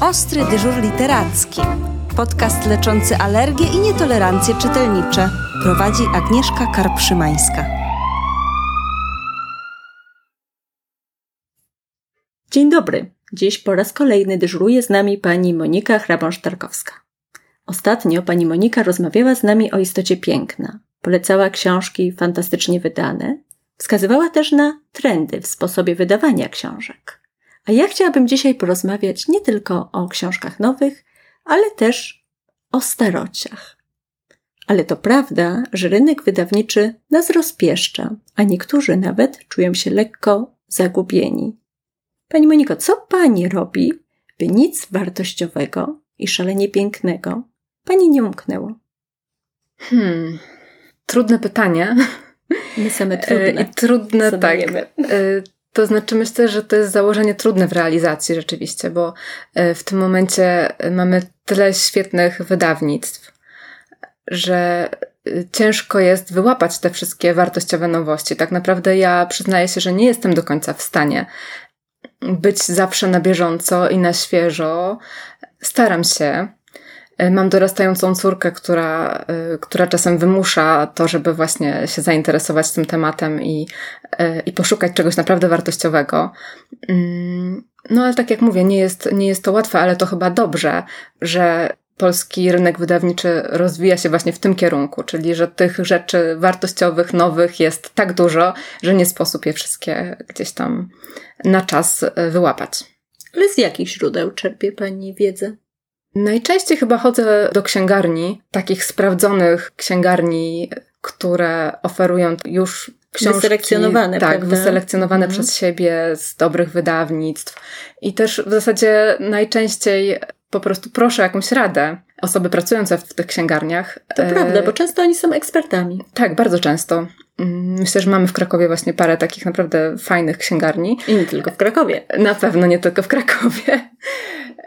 Ostry dyżur literacki. Podcast leczący alergie i nietolerancje czytelnicze. Prowadzi Agnieszka Karpszymańska. Dzień dobry. Dziś po raz kolejny dyżuruje z nami pani Monika Hrabąsz-Tarkowska. Ostatnio pani Monika rozmawiała z nami o istocie piękna. Polecała książki fantastycznie wydane. Wskazywała też na trendy w sposobie wydawania książek. A ja chciałabym dzisiaj porozmawiać nie tylko o książkach nowych, ale też o starociach. Ale to prawda, że rynek wydawniczy nas rozpieszcza, a niektórzy nawet czują się lekko zagubieni. Pani Moniko, co pani robi, by nic wartościowego i szalenie pięknego pani nie umknęło? Hmm, trudne pytanie. My same trudne. I trudne, tak. To znaczy, myślę, że to jest założenie trudne w realizacji rzeczywiście, bo e, w tym momencie mamy tyle świetnych wydawnictw, że e, ciężko jest wyłapać te wszystkie wartościowe nowości. Tak naprawdę ja przyznaję się, że nie jestem do końca w stanie być zawsze na bieżąco i na świeżo. Staram się, E, mam dorastającą córkę, która, e, która czasem wymusza to, żeby właśnie się zainteresować tym tematem i, e, i poszukać czegoś naprawdę wartościowego. Mm, no ale tak jak mówię, nie jest, nie jest to łatwe, ale to chyba dobrze, że polski rynek wydawniczy rozwija się właśnie w tym kierunku, czyli że tych rzeczy wartościowych, nowych jest tak dużo, że nie sposób je wszystkie gdzieś tam na czas wyłapać. Ale z jakich źródeł czerpie Pani wiedzę? Najczęściej chyba chodzę do księgarni, takich sprawdzonych księgarni, które oferują już książki. Wyselekcjonowane, Tak, prawda? wyselekcjonowane Mhm. przez siebie z dobrych wydawnictw. I też w zasadzie najczęściej po prostu proszę jakąś radę osoby pracujące w tych księgarniach. To E, prawda, bo często oni są ekspertami. Tak, bardzo często. Mm, Myślę, że mamy w Krakowie właśnie parę takich naprawdę fajnych księgarni. I nie tylko w Krakowie. Na pewno nie tylko w Krakowie,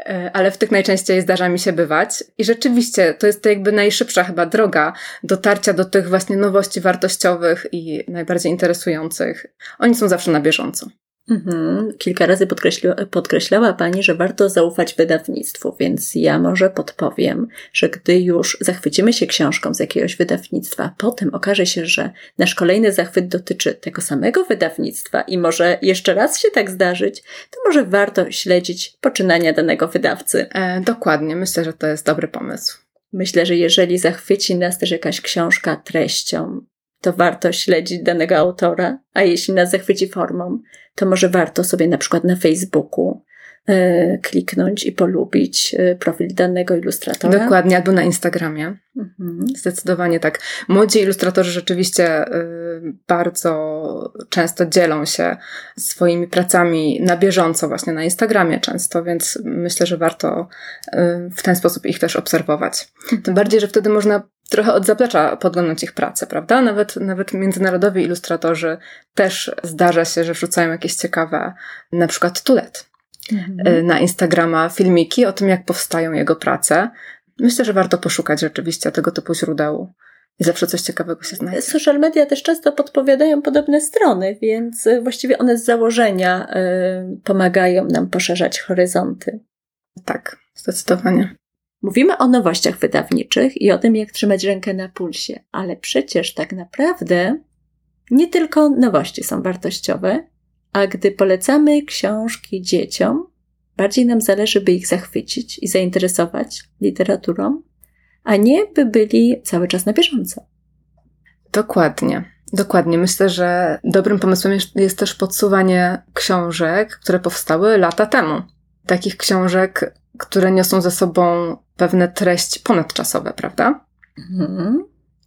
E, ale w tych najczęściej zdarza mi się bywać. I rzeczywiście to jest to jakby najszybsza chyba droga dotarcia do tych właśnie nowości wartościowych i najbardziej interesujących. Oni są zawsze na bieżąco. Mhm. Kilka razy podkreślała Pani, że warto zaufać wydawnictwu, więc ja może podpowiem, że gdy już zachwycimy się książką z jakiegoś wydawnictwa, a potem okaże się, że nasz kolejny zachwyt dotyczy tego samego wydawnictwa i może jeszcze raz się tak zdarzyć, to może warto śledzić poczynania danego wydawcy. E, dokładnie, myślę, że to jest dobry pomysł. Myślę, że jeżeli zachwyci nas też jakaś książka treścią, to warto śledzić danego autora, a jeśli nas zachwyci formą, to może warto sobie na przykład na Facebooku e, kliknąć i polubić e, profil danego ilustratora. Dokładnie, albo na Instagramie. Mhm. Zdecydowanie tak. Młodzi ilustratorzy rzeczywiście y, bardzo często dzielą się swoimi pracami na bieżąco, właśnie na Instagramie często, więc myślę, że warto w ten sposób ich też obserwować. Tym bardziej, że wtedy można trochę od zaplecza podglądać ich pracę, prawda? Nawet, nawet międzynarodowi ilustratorzy też zdarza się, że wrzucają jakieś ciekawe, na przykład tulet Mhm. y, na Instagrama filmiki o tym, jak powstają jego prace. Myślę, że warto poszukać rzeczywiście tego typu źródeł i zawsze coś ciekawego się znajdzie. Social media też często podpowiadają podobne strony, więc e, właściwie one z założenia e, pomagają nam poszerzać horyzonty. Tak, zdecydowanie. Mówimy o nowościach wydawniczych i o tym, jak trzymać rękę na pulsie, ale przecież tak naprawdę nie tylko nowości są wartościowe, a gdy polecamy książki dzieciom, bardziej nam zależy, by ich zachwycić i zainteresować literaturą, a nie by byli cały czas na bieżąco. Dokładnie. Dokładnie. Myślę, że dobrym pomysłem jest, też podsuwanie książek, które powstały lata temu. Takich książek, które niosą ze sobą pewne treści ponadczasowe, prawda? Mhm.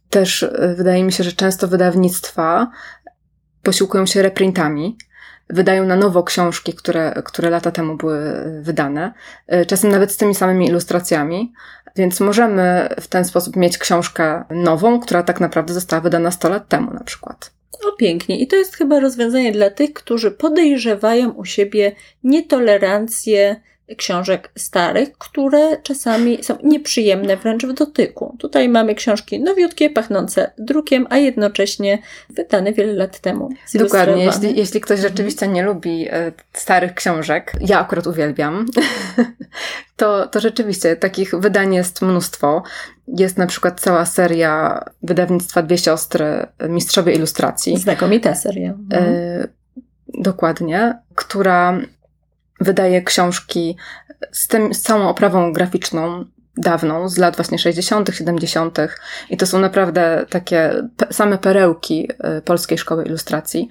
Też y, wydaje mi się, że często wydawnictwa posiłkują się reprintami, wydają na nowo książki, które, które lata temu były y, wydane, y, czasem nawet z tymi samymi ilustracjami, więc możemy w ten sposób mieć książkę nową, która tak naprawdę została wydana 100 lat temu na przykład. O, pięknie. I to jest chyba rozwiązanie dla tych, którzy podejrzewają u siebie nietolerancję książek starych, które czasami są nieprzyjemne wręcz w dotyku. Tutaj mamy książki nowiutkie, pachnące drukiem, a jednocześnie wydane wiele lat temu. Dokładnie. Jeśli, jeśli ktoś rzeczywiście nie lubi e, starych książek, ja akurat uwielbiam, To, to rzeczywiście takich wydań jest mnóstwo. Jest na przykład cała seria wydawnictwa Dwie Siostry, Mistrzowie Ilustracji. Znakomita seria. No. E, dokładnie, która wydaje książki z, tym, z całą oprawą graficzną dawną, z lat właśnie 60., 70. I to są naprawdę takie same perełki e, polskiej szkoły ilustracji,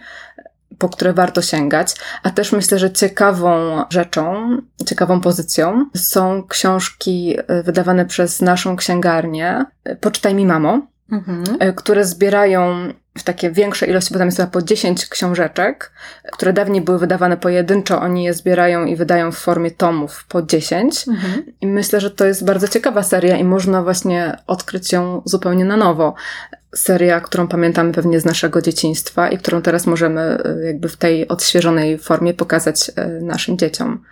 po które warto sięgać. A też myślę, że ciekawą rzeczą, ciekawą pozycją są książki e, wydawane przez naszą księgarnię e, Poczytaj mi mamo, mhm. które zbierają w takie większe ilości, bo tam jest chyba po 10 książeczek, które dawniej były wydawane pojedynczo, oni je zbierają i wydają w formie tomów po 10. Mhm. I myślę, że to jest bardzo ciekawa seria i można właśnie odkryć ją zupełnie na nowo. Seria, którą pamiętamy pewnie z naszego dzieciństwa i którą teraz możemy e, jakby w tej odświeżonej formie pokazać e, naszym dzieciom.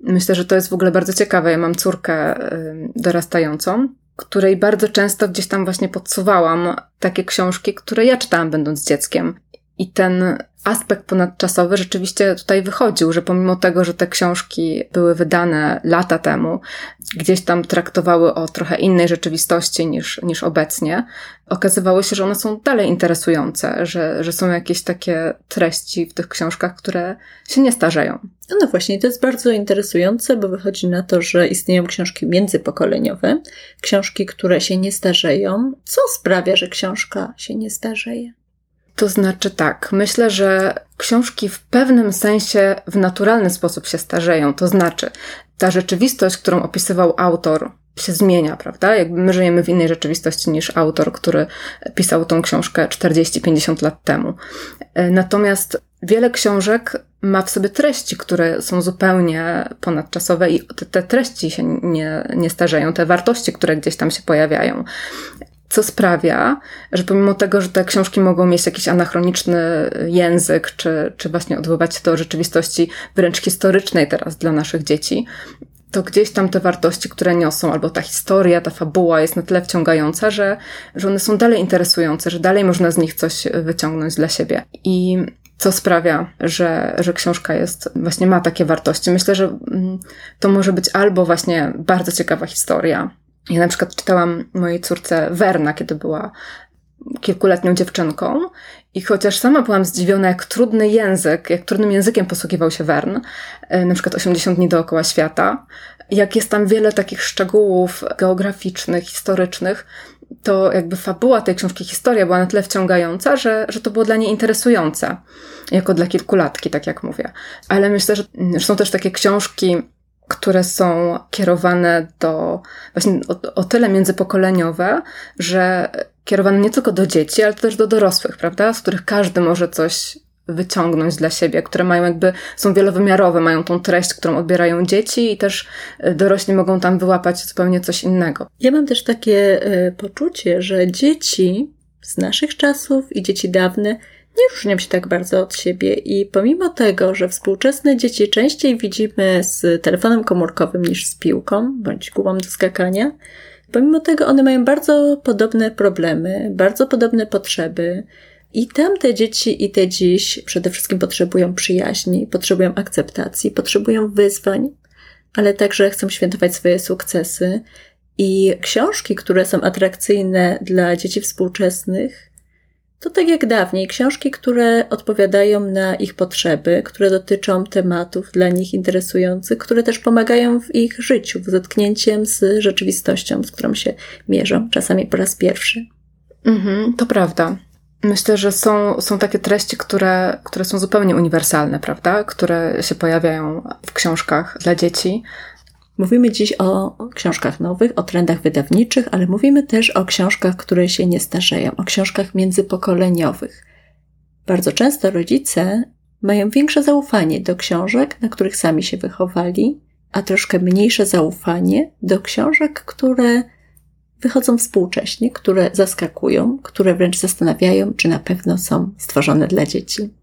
Myślę, że to jest w ogóle bardzo ciekawe. Ja mam córkę e, dorastającą której bardzo często gdzieś tam właśnie podsuwałam takie książki, które ja czytałam będąc dzieckiem. I ten aspekt ponadczasowy rzeczywiście tutaj wychodził, że pomimo tego, że te książki były wydane lata temu, gdzieś tam traktowały o trochę innej rzeczywistości niż, niż obecnie, okazywało się, że one są dalej interesujące, że, że są jakieś takie treści w tych książkach, które się nie starzeją. No, no właśnie, to jest bardzo interesujące, bo wychodzi na to, że istnieją książki międzypokoleniowe, książki, które się nie starzeją. Co sprawia, że książka się nie starzeje? To znaczy tak, myślę, że książki w pewnym sensie w naturalny sposób się starzeją. To znaczy, ta rzeczywistość, którą opisywał autor, się zmienia, prawda? Jakby my żyjemy w innej rzeczywistości niż autor, który pisał tą książkę 40-50 lat temu. Natomiast wiele książek ma w sobie treści, które są zupełnie ponadczasowe i te, te treści się nie, nie starzeją, te wartości, które gdzieś tam się pojawiają co sprawia, że pomimo tego, że te książki mogą mieć jakiś anachroniczny język, czy, czy właśnie odwoływać się do rzeczywistości wręcz historycznej teraz dla naszych dzieci, to gdzieś tam te wartości, które niosą, albo ta historia, ta fabuła jest na tyle wciągająca, że, że one są dalej interesujące, że dalej można z nich coś wyciągnąć dla siebie. I co sprawia, że, że książka jest, właśnie ma takie wartości. Myślę, że mm, to może być albo właśnie bardzo ciekawa historia, ja na przykład czytałam mojej córce Werna, kiedy była kilkuletnią dziewczynką i chociaż sama byłam zdziwiona, jak trudny język, jak trudnym językiem posługiwał się Wern, e, na przykład 80 dni dookoła świata, jak jest tam wiele takich szczegółów geograficznych, historycznych, to jakby fabuła tej książki, historia była na tyle wciągająca, że, że to było dla niej interesujące, jako dla kilkulatki, tak jak mówię. Ale myślę, że, że są też takie książki, które są kierowane do, właśnie o, o, tyle międzypokoleniowe, że kierowane nie tylko do dzieci, ale też do dorosłych, prawda? Z których każdy może coś wyciągnąć dla siebie, które mają jakby, są wielowymiarowe, mają tą treść, którą odbierają dzieci i też e, dorośli mogą tam wyłapać zupełnie coś innego. Ja mam też takie y, poczucie, że dzieci z naszych czasów i dzieci dawne nie różnią się tak bardzo od siebie i pomimo tego, że współczesne dzieci częściej widzimy z telefonem komórkowym niż z piłką bądź gumą do skakania, pomimo tego one mają bardzo podobne problemy, bardzo podobne potrzeby. I tamte dzieci i te dziś przede wszystkim potrzebują przyjaźni, potrzebują akceptacji, potrzebują wyzwań, ale także chcą świętować swoje sukcesy. I książki, które są atrakcyjne dla dzieci współczesnych, to tak jak dawniej, książki, które odpowiadają na ich potrzeby, które dotyczą tematów dla nich interesujących, które też pomagają w ich życiu, w zetknięciem z rzeczywistością, z którą się mierzą, czasami po raz pierwszy. Mhm, to prawda. Myślę, że są, są takie treści, które, które są zupełnie uniwersalne, prawda? Które się pojawiają w książkach dla dzieci. Mówimy dziś o książkach nowych, o trendach wydawniczych, ale mówimy też o książkach, które się nie starzeją, o książkach międzypokoleniowych. Bardzo często rodzice mają większe zaufanie do książek, na których sami się wychowali, a troszkę mniejsze zaufanie do książek, które wychodzą współcześnie, które zaskakują, które wręcz zastanawiają, czy na pewno są stworzone dla dzieci.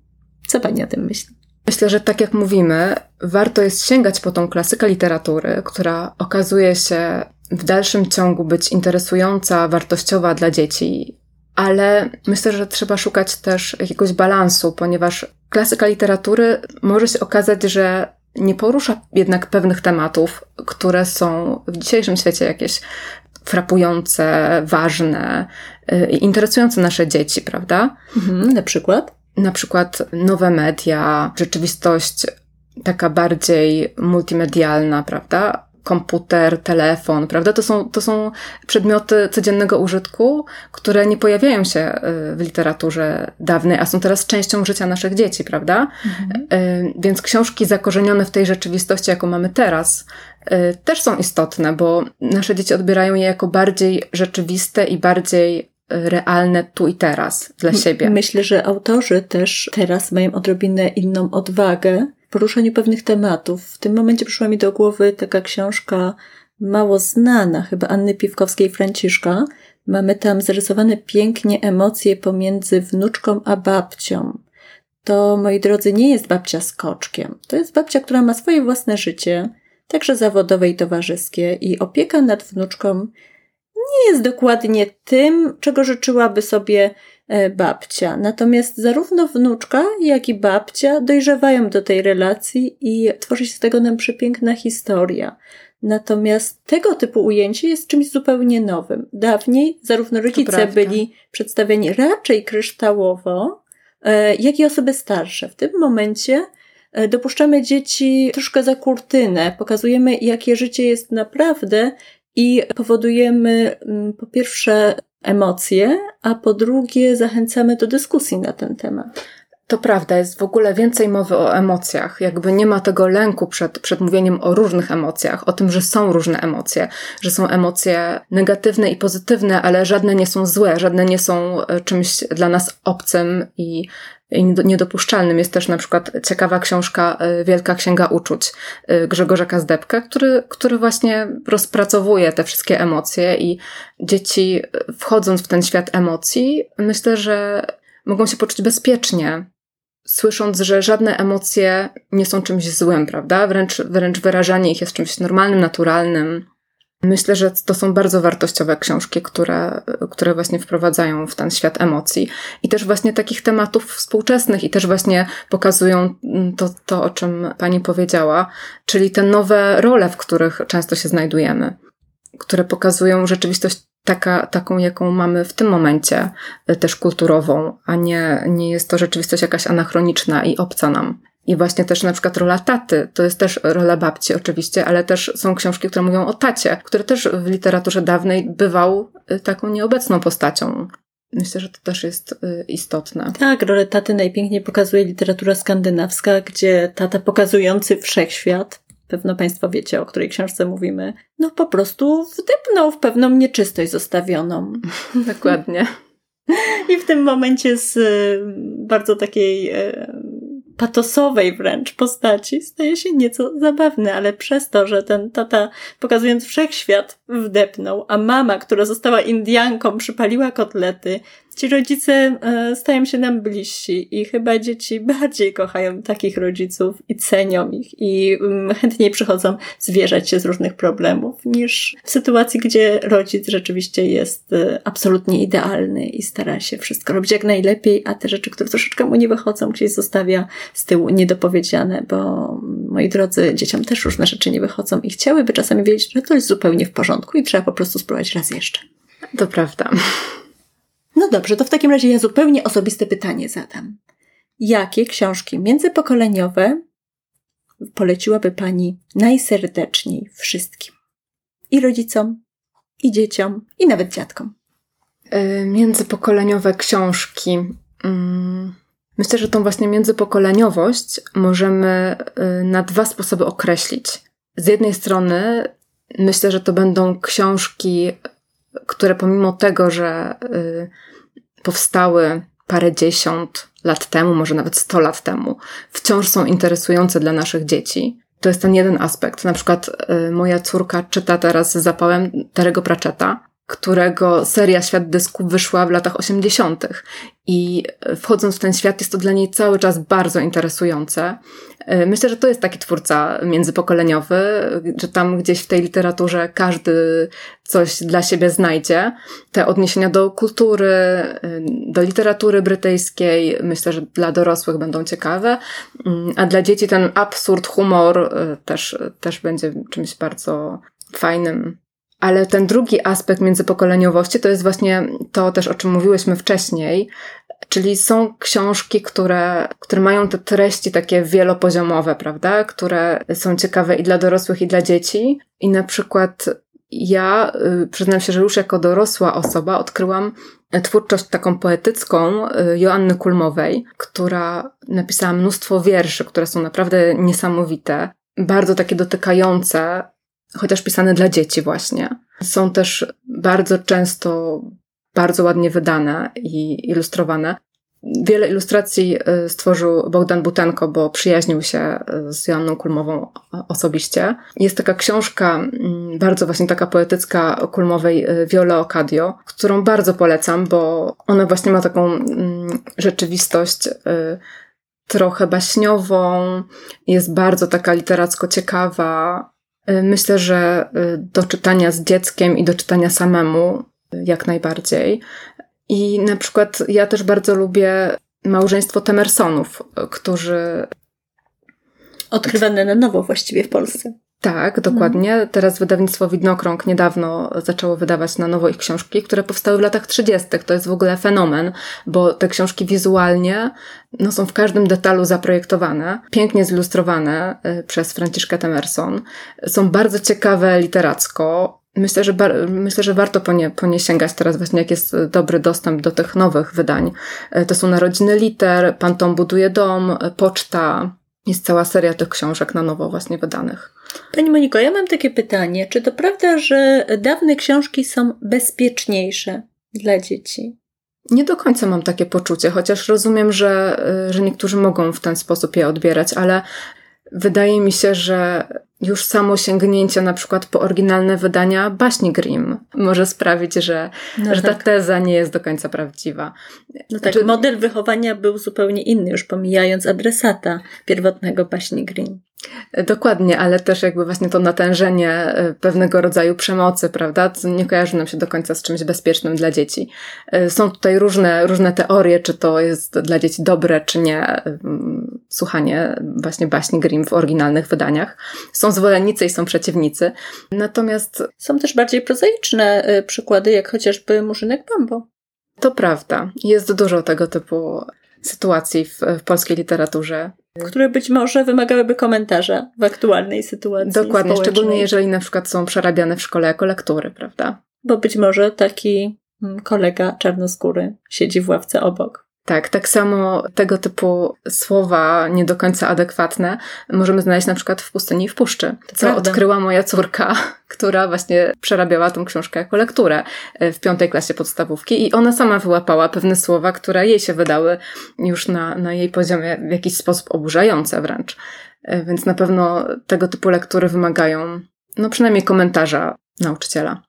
Co pani o tym myśli? Myślę, że tak jak mówimy, warto jest sięgać po tą klasykę literatury, która okazuje się w dalszym ciągu być interesująca, wartościowa dla dzieci, ale myślę, że trzeba szukać też jakiegoś balansu, ponieważ klasyka literatury może się okazać, że nie porusza jednak pewnych tematów, które są w dzisiejszym świecie jakieś frapujące, ważne y, i interesujące nasze dzieci, prawda? Mhm, na przykład? Na przykład nowe media, rzeczywistość taka bardziej multimedialna, prawda? komputer, telefon, prawda? To są, to są przedmioty codziennego użytku, które nie pojawiają się y, w literaturze dawnej, a są teraz częścią życia naszych dzieci, prawda? Mhm. Y, więc książki zakorzenione w tej rzeczywistości, jaką mamy teraz, y, też są istotne, bo nasze dzieci odbierają je jako bardziej rzeczywiste i bardziej realne tu i teraz dla siebie. Myślę, że autorzy też teraz mają odrobinę inną odwagę poruszaniu pewnych tematów. W tym momencie przyszła mi do głowy taka książka mało znana, chyba Anny Piwkowskiej-Franciszka. Mamy tam zarysowane pięknie emocje pomiędzy wnuczką a babcią. To, moi drodzy, nie jest babcia z koczkiem. To jest babcia, która ma swoje własne życie, także zawodowe i towarzyskie, i opieka nad wnuczką nie jest dokładnie tym, czego życzyłaby sobie E, babcia. Natomiast zarówno wnuczka, jak i babcia dojrzewają do tej relacji i tworzy się z tego nam przepiękna historia. Natomiast tego typu ujęcie jest czymś zupełnie nowym. Dawniej zarówno rodzice byli przedstawieni raczej kryształowo, e, jak i osoby starsze. W tym momencie e, dopuszczamy dzieci troszkę za kurtynę, pokazujemy, jakie życie jest naprawdę i powodujemy mm, po pierwsze emocje, a po drugie zachęcamy do dyskusji na ten temat. To prawda, jest w ogóle więcej mowy o emocjach. Jakby nie ma tego lęku przed, przed mówieniem o różnych emocjach, o tym, że są różne emocje, że są emocje negatywne i pozytywne, ale żadne nie są złe, żadne nie są e, czymś dla nas obcym i i niedopuszczalnym jest też na przykład ciekawa książka e, Wielka Księga Uczuć e, Grzegorza Kazdebka, który, który właśnie rozpracowuje te wszystkie emocje i dzieci e, wchodząc w ten świat emocji, myślę, że mogą się poczuć bezpiecznie, słysząc, że żadne emocje nie są czymś złym, prawda? Wręcz, wręcz wyrażanie ich jest czymś normalnym, naturalnym. Myślę, że to są bardzo wartościowe książki, które, które właśnie wprowadzają w ten świat emocji i też właśnie takich tematów współczesnych i też właśnie pokazują to, to o czym pani powiedziała, czyli te nowe role, w których często się znajdujemy, które pokazują rzeczywistość taka, taką, jaką mamy w tym momencie, też kulturową, a nie, nie jest to rzeczywistość jakaś anachroniczna i obca nam. I właśnie też na przykład rola taty, to jest też rola babci oczywiście, ale też są książki, które mówią o tacie, który też w literaturze dawnej bywał y, taką nieobecną postacią. Myślę, że to też jest y, istotne. Tak, rolę taty najpiękniej pokazuje literatura skandynawska, gdzie tata pokazujący wszechświat, pewno Państwo wiecie, o której książce mówimy, no po prostu wdypnął w pewną nieczystość zostawioną. Dokładnie. I w tym momencie z y, bardzo takiej patosowej wręcz postaci staje się nieco zabawny, ale przez to, że ten tata, pokazując wszechświat, wdepnął, a mama, która została Indianką, przypaliła kotlety, ci rodzice e, stają się nam bliżsi i chyba dzieci bardziej kochają takich rodziców i cenią ich i mm, chętniej przychodzą zwierzać się z różnych problemów niż w sytuacji, gdzie rodzic rzeczywiście jest e, absolutnie idealny i stara się wszystko robić jak najlepiej, a te rzeczy, które troszeczkę mu nie wychodzą, gdzieś zostawia z tyłu niedopowiedziane, bo moi drodzy, dzieciom też różne rzeczy nie wychodzą i chciałyby czasami wiedzieć, że to jest zupełnie w porządku i trzeba po prostu spróbować raz jeszcze. To prawda. No dobrze, to w takim razie ja zupełnie osobiste pytanie zadam. Jakie książki międzypokoleniowe poleciłaby Pani najserdeczniej wszystkim? I rodzicom, i dzieciom, i nawet dziadkom. Yy, międzypokoleniowe książki. Yy, myślę, że tą właśnie międzypokoleniowość możemy yy, na dwa sposoby określić. Z jednej strony myślę, że to będą książki, które pomimo tego, że y, powstały parę dziesiąt lat temu, może nawet sto lat temu, wciąż są interesujące dla naszych dzieci. To jest ten jeden aspekt. Na przykład y, moja córka czyta teraz z zapałem Terego Pratchetta, którego seria Świat Dysku wyszła w latach 80. I wchodząc w ten świat, jest to dla niej cały czas bardzo interesujące. E, myślę, że to jest taki twórca międzypokoleniowy, że tam gdzieś w tej literaturze każdy coś dla siebie znajdzie. Te odniesienia do kultury, e, do literatury brytyjskiej, myślę, że dla dorosłych będą ciekawe, mm, a dla dzieci ten absurd, humor e, też, też będzie czymś bardzo fajnym. Ale ten drugi aspekt międzypokoleniowości to jest właśnie to też, o czym mówiłyśmy wcześniej, czyli są książki, które, które mają te treści takie wielopoziomowe, prawda? Które są ciekawe i dla dorosłych, i dla dzieci. I na przykład ja y, przyznam się, że już jako dorosła osoba odkryłam twórczość taką poetycką y, Joanny Kulmowej, która napisała mnóstwo wierszy, które są naprawdę niesamowite, bardzo takie dotykające chociaż pisane dla dzieci właśnie. Są też bardzo często bardzo ładnie wydane i ilustrowane. Wiele ilustracji y, stworzył Bogdan Butenko, bo przyjaźnił się y, z Joanną Kulmową osobiście. Jest taka książka, mm, bardzo właśnie taka poetycka Kulmowej, y, Viola Ocadio, którą bardzo polecam, bo ona właśnie ma taką mm, rzeczywistość trochę baśniową, jest bardzo taka literacko ciekawa, Y, myślę, że y, do czytania z dzieckiem i do czytania samemu y, jak najbardziej. I na przykład ja też bardzo lubię małżeństwo Temersonów, którzy. Odkrywane na nowo właściwie w Polsce. Tak, dokładnie. Mhm. Teraz wydawnictwo Widnokrąg niedawno zaczęło wydawać na nowo ich książki, które powstały w latach 30. To jest w ogóle fenomen, bo te książki wizualnie no, są w każdym detalu zaprojektowane, pięknie zilustrowane y, przez Franciszkę Temerson. Są bardzo ciekawe literacko, Myślę, że, myślę, że warto po nie, po nie sięgać teraz właśnie, jak jest dobry dostęp do tych nowych wydań. Y, to są Narodziny Liter, Pan Tom buduje dom, Poczta. Jest cała seria tych książek na nowo właśnie wydanych. Pani Moniko, ja mam takie pytanie. Czy to prawda, że dawne książki są bezpieczniejsze dla dzieci? Nie do końca mam takie poczucie, chociaż rozumiem, że, że niektórzy mogą w ten sposób je odbierać, ale wydaje mi się, że już samo sięgnięcie na przykład po oryginalne wydania baśni Grimm może sprawić, że, no że ta tak. teza nie jest do końca prawdziwa. No tak, Czy... model wychowania był zupełnie inny, już pomijając adresata pierwotnego baśni Grimm. Dokładnie, ale też jakby właśnie to natężenie e, pewnego rodzaju przemocy, prawda, nie kojarzy nam się do końca z czymś bezpiecznym dla dzieci. E, są tutaj różne, różne teorie, czy to jest dla dzieci dobre, czy nie. Słuchanie właśnie baśni Grimm w oryginalnych wydaniach. Są zwolennicy i są przeciwnicy. Natomiast... Są też bardziej prozaiczne e, przykłady, jak chociażby Murzynek Bambo. To prawda. Jest dużo tego typu sytuacji w, w polskiej literaturze które być może wymagałyby komentarza w aktualnej sytuacji. Dokładnie, szczególnie jeżeli na przykład są przerabiane w szkole jako lektury, prawda? Bo być może taki mm, kolega czarnoskóry siedzi w ławce obok. Tak, tak samo tego typu słowa nie do końca adekwatne możemy znaleźć na przykład w Pustyni i w Puszczy, co Prawda. odkryła moja córka, która właśnie przerabiała tą książkę jako lekturę e, w piątej klasie podstawówki i ona sama wyłapała pewne słowa, które jej się wydały już na, na jej poziomie w jakiś sposób oburzające wręcz. E, więc na pewno tego typu lektury wymagają, no przynajmniej komentarza nauczyciela.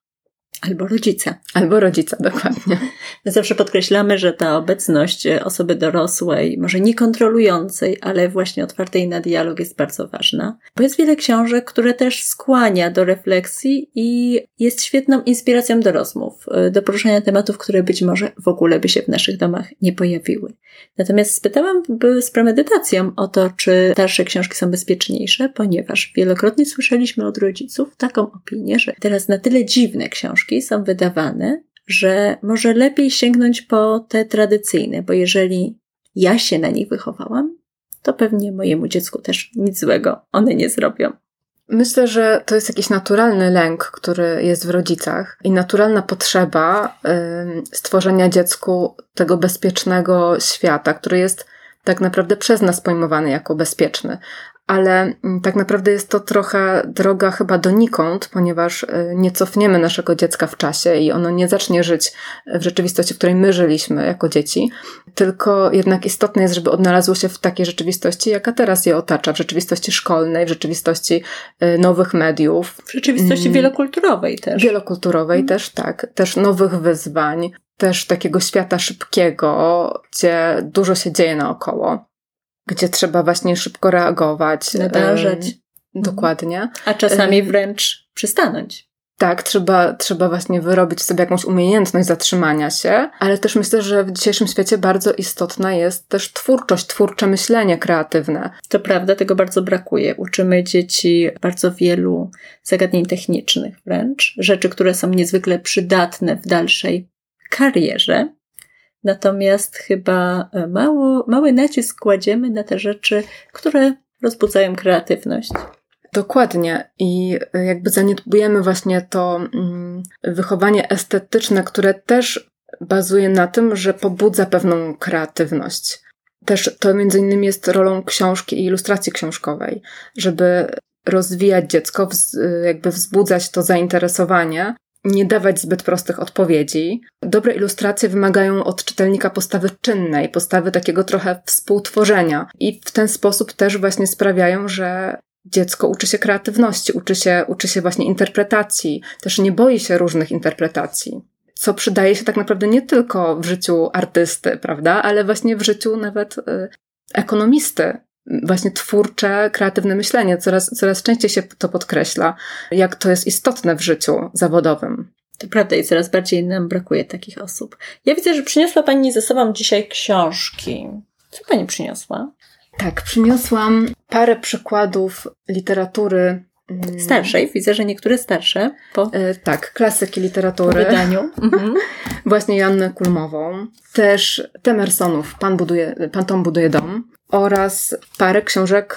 Albo rodzica. Albo rodzica, dokładnie. My zawsze podkreślamy, że ta obecność osoby dorosłej, może nie kontrolującej, ale właśnie otwartej na dialog jest bardzo ważna. Bo jest wiele książek, które też skłania do refleksji i jest świetną inspiracją do rozmów, do poruszania tematów, które być może w ogóle by się w naszych domach nie pojawiły. Natomiast spytałam z premedytacją o to, czy starsze książki są bezpieczniejsze, ponieważ wielokrotnie słyszeliśmy od rodziców taką opinię, że teraz na tyle dziwne książki, książki są wydawane, że może lepiej sięgnąć po te tradycyjne, bo jeżeli ja się na nich wychowałam, to pewnie mojemu dziecku też nic złego one nie zrobią. Myślę, że to jest jakiś naturalny lęk, który jest w rodzicach i naturalna potrzeba stworzenia dziecku tego bezpiecznego świata, który jest tak naprawdę przez nas pojmowany jako bezpieczny ale mm, tak naprawdę jest to trochę droga chyba donikąd, ponieważ y, nie cofniemy naszego dziecka w czasie i ono nie zacznie żyć w rzeczywistości, w której my żyliśmy jako dzieci, tylko jednak istotne jest, żeby odnalazło się w takiej rzeczywistości, jaka teraz je otacza, w rzeczywistości szkolnej, w rzeczywistości y, nowych mediów. W rzeczywistości Mm. wielokulturowej też. Wielokulturowej Mm. też tak, też nowych wyzwań, też takiego świata szybkiego, gdzie dużo się dzieje naokoło, gdzie trzeba właśnie szybko reagować. Nadążać. Em, Dokładnie. A czasami wręcz przystanąć. Tak, trzeba, trzeba właśnie wyrobić sobie jakąś umiejętność zatrzymania się, ale też myślę, że w dzisiejszym świecie bardzo istotna jest też twórczość, twórcze myślenie kreatywne. To prawda, tego bardzo brakuje. Uczymy dzieci bardzo wielu zagadnień technicznych wręcz, rzeczy, które są niezwykle przydatne w dalszej karierze. Natomiast chyba e, mało, mały nacisk kładziemy na te rzeczy, które rozbudzają kreatywność. Dokładnie. I y, jakby zaniedbujemy właśnie to mm, wychowanie estetyczne, które też bazuje na tym, że pobudza pewną kreatywność. Też to między innymi jest rolą książki i ilustracji książkowej, żeby rozwijać dziecko, y, jakby wzbudzać to zainteresowanie, nie dawać zbyt prostych odpowiedzi. Dobre ilustracje wymagają od czytelnika postawy czynnej, postawy takiego trochę współtworzenia i w ten sposób też właśnie sprawiają, że dziecko uczy się kreatywności, uczy się, uczy się właśnie interpretacji, też nie boi się różnych interpretacji. Co przydaje się tak naprawdę nie tylko w życiu artysty, prawda, ale właśnie w życiu nawet y, ekonomisty. Właśnie twórcze, kreatywne myślenie. Coraz, coraz częściej się to podkreśla, jak to jest istotne w życiu zawodowym. To prawda i coraz bardziej nam brakuje takich osób. Ja widzę, że przyniosła Pani ze sobą dzisiaj książki. Co Pani przyniosła? Tak, przyniosłam parę przykładów literatury. Mm, Starszej. Widzę, że niektóre starsze po, y, Tak, klasyki po literatury. wydaniu. Mhm. właśnie Joannę Kulmową, też Temersonów, Pan, buduje, Pan Tom buduje dom oraz parę książek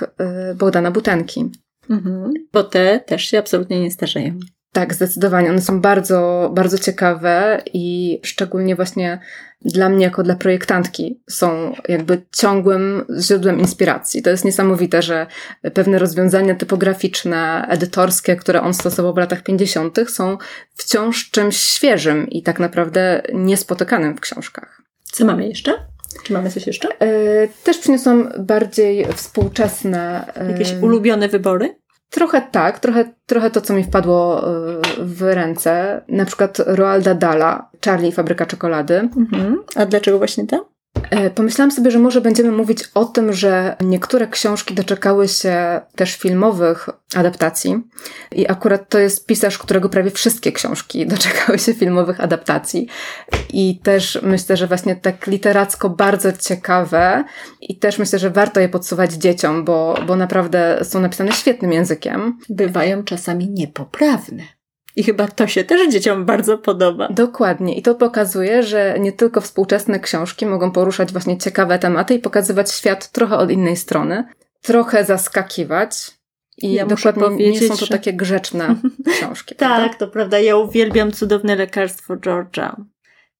y, Bogdana Butenki. Mhm. Bo te też się absolutnie nie starzeją. Tak, zdecydowanie. One są bardzo, bardzo ciekawe i szczególnie właśnie dla mnie, jako dla projektantki, są jakby ciągłym źródłem inspiracji. To jest niesamowite, że pewne rozwiązania typograficzne, edytorskie, które on stosował w latach 50., są wciąż czymś świeżym i tak naprawdę niespotykanym w książkach. Co mamy jeszcze? Czy mamy coś jeszcze? E, Też przyniosłam bardziej współczesne. e, Jakieś ulubione wybory? Trochę tak, trochę, trochę to, co mi wpadło e, w ręce. Na przykład Roalda Dala, Charlie i Fabryka Czekolady. Mhm. A dlaczego właśnie ta? E, Pomyślałam sobie, że może będziemy mówić o tym, że niektóre książki doczekały się też filmowych adaptacji. I akurat to jest pisarz, którego prawie wszystkie książki doczekały się filmowych adaptacji. I też myślę, że właśnie tak literacko bardzo ciekawe. I też myślę, że warto je podsuwać dzieciom, bo, bo naprawdę są napisane świetnym językiem. Bywają czasami niepoprawne. I chyba to się też dzieciom bardzo podoba. Dokładnie. I to pokazuje, że nie tylko współczesne książki mogą poruszać właśnie ciekawe tematy i pokazywać świat trochę od innej strony, trochę zaskakiwać. I Ja dokładnie nie są to takie grzeczne książki. prawda? Tak, to prawda. Ja uwielbiam cudowne lekarstwo George'a.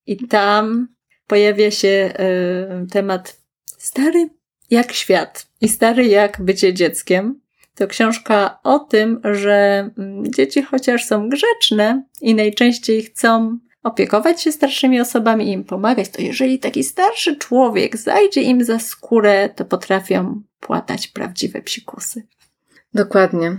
I tam pojawia się e, temat stary jak świat i stary jak bycie dzieckiem. To książka o tym, że mm, dzieci chociaż są grzeczne i najczęściej chcą opiekować się starszymi osobami i im pomagać, to jeżeli taki starszy człowiek zajdzie im za skórę, to potrafią płatać prawdziwe psikusy. Dokładnie.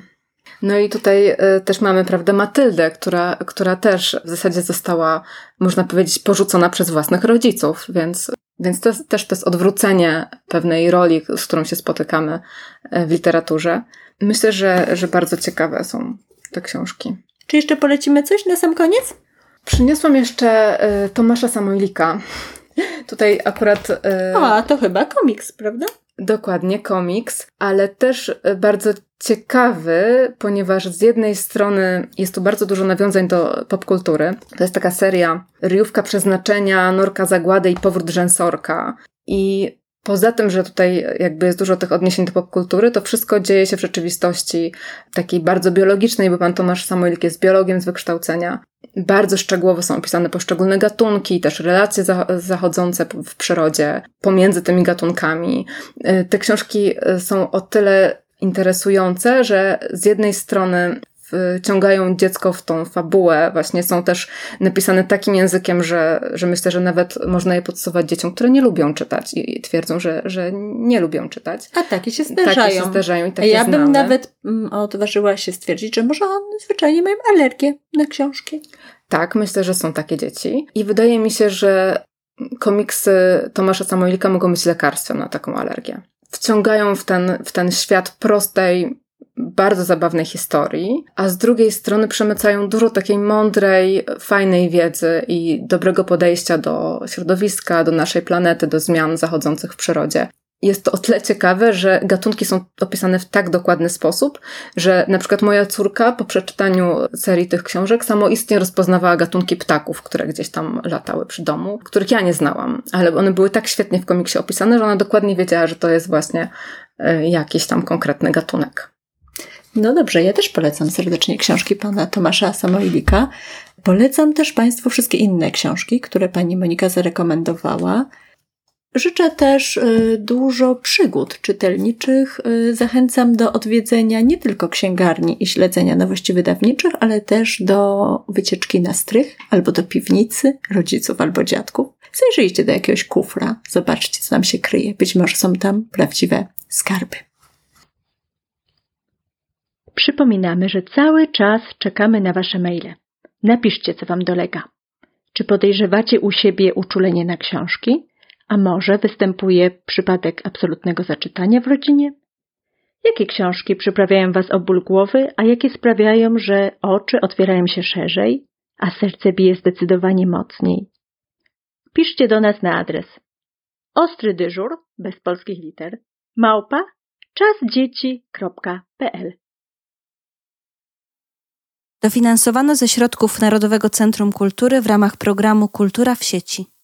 No i tutaj y, też mamy, prawda, Matyldę, która, która też w zasadzie została, można powiedzieć, porzucona przez własnych rodziców, więc, więc to też to jest odwrócenie pewnej roli, z którą się spotykamy y, w literaturze. Myślę, że, że bardzo ciekawe są te książki. Czy jeszcze polecimy coś na sam koniec? Przyniosłam jeszcze y, Tomasza Samojlika. Tutaj akurat y, A, to chyba komiks, prawda? dokładnie komiks, ale też y, bardzo ciekawy, ponieważ z jednej strony jest tu bardzo dużo nawiązań do popkultury. To jest taka seria Ryjówka Przeznaczenia, Norka Zagłady i Powrót Rzęsorka. I Poza tym, że tutaj jakby jest dużo tych odniesień do popkultury, to wszystko dzieje się w rzeczywistości takiej bardzo biologicznej, bo pan Tomasz Samoilik jest biologiem z wykształcenia. Bardzo szczegółowo są opisane poszczególne gatunki, też relacje za- zachodzące w przyrodzie pomiędzy tymi gatunkami. Y, Te książki y, są o tyle interesujące, że z jednej strony wciągają dziecko w tą fabułę, właśnie są też napisane takim językiem, że, że myślę, że nawet można je podsuwać dzieciom, które nie lubią czytać i twierdzą, że, że nie lubią czytać. A takie się zdarzają. Takie się zdarzają i takie Ja bym znamy. nawet mm, odważyła się stwierdzić, że może one zwyczajnie mają alergię na książki. Tak, myślę, że są takie dzieci. I wydaje mi się, że komiksy Tomasza Samoilika mogą być lekarstwem na taką alergię. Wciągają w ten, w ten świat prostej, bardzo zabawnej historii, a z drugiej strony przemycają dużo takiej mądrej, fajnej wiedzy i dobrego podejścia do środowiska, do naszej planety, do zmian zachodzących w przyrodzie. Jest to o tyle ciekawe, że gatunki są opisane w tak dokładny sposób, że na przykład moja córka po przeczytaniu serii tych książek samoistnie rozpoznawała gatunki ptaków, które gdzieś tam latały przy domu, których ja nie znałam, ale one były tak świetnie w komiksie opisane, że ona dokładnie wiedziała, że to jest właśnie y, jakiś tam konkretny gatunek. No dobrze, ja też polecam serdecznie książki pana Tomasza Samoilika. Polecam też Państwu wszystkie inne książki, które pani Monika zarekomendowała. Życzę też y, dużo przygód czytelniczych. Y, Zachęcam do odwiedzenia nie tylko księgarni i śledzenia nowości wydawniczych, ale też do wycieczki na strych albo do piwnicy rodziców albo dziadków. Zajrzyjcie do jakiegoś kufra, zobaczcie, co tam się kryje. Być może są tam prawdziwe skarby. Przypominamy, że cały czas czekamy na Wasze maile. Napiszcie, co Wam dolega. Czy podejrzewacie u siebie uczulenie na książki? A może występuje przypadek absolutnego zaczytania w rodzinie? Jakie książki przyprawiają Was o ból głowy, a jakie sprawiają, że oczy otwierają się szerzej, a serce bije zdecydowanie mocniej? Piszcie do nas na adres ostry dyżur, bez polskich liter, małpa czasdzieci.pl Dofinansowano ze środków Narodowego Centrum Kultury w ramach programu Kultura w sieci.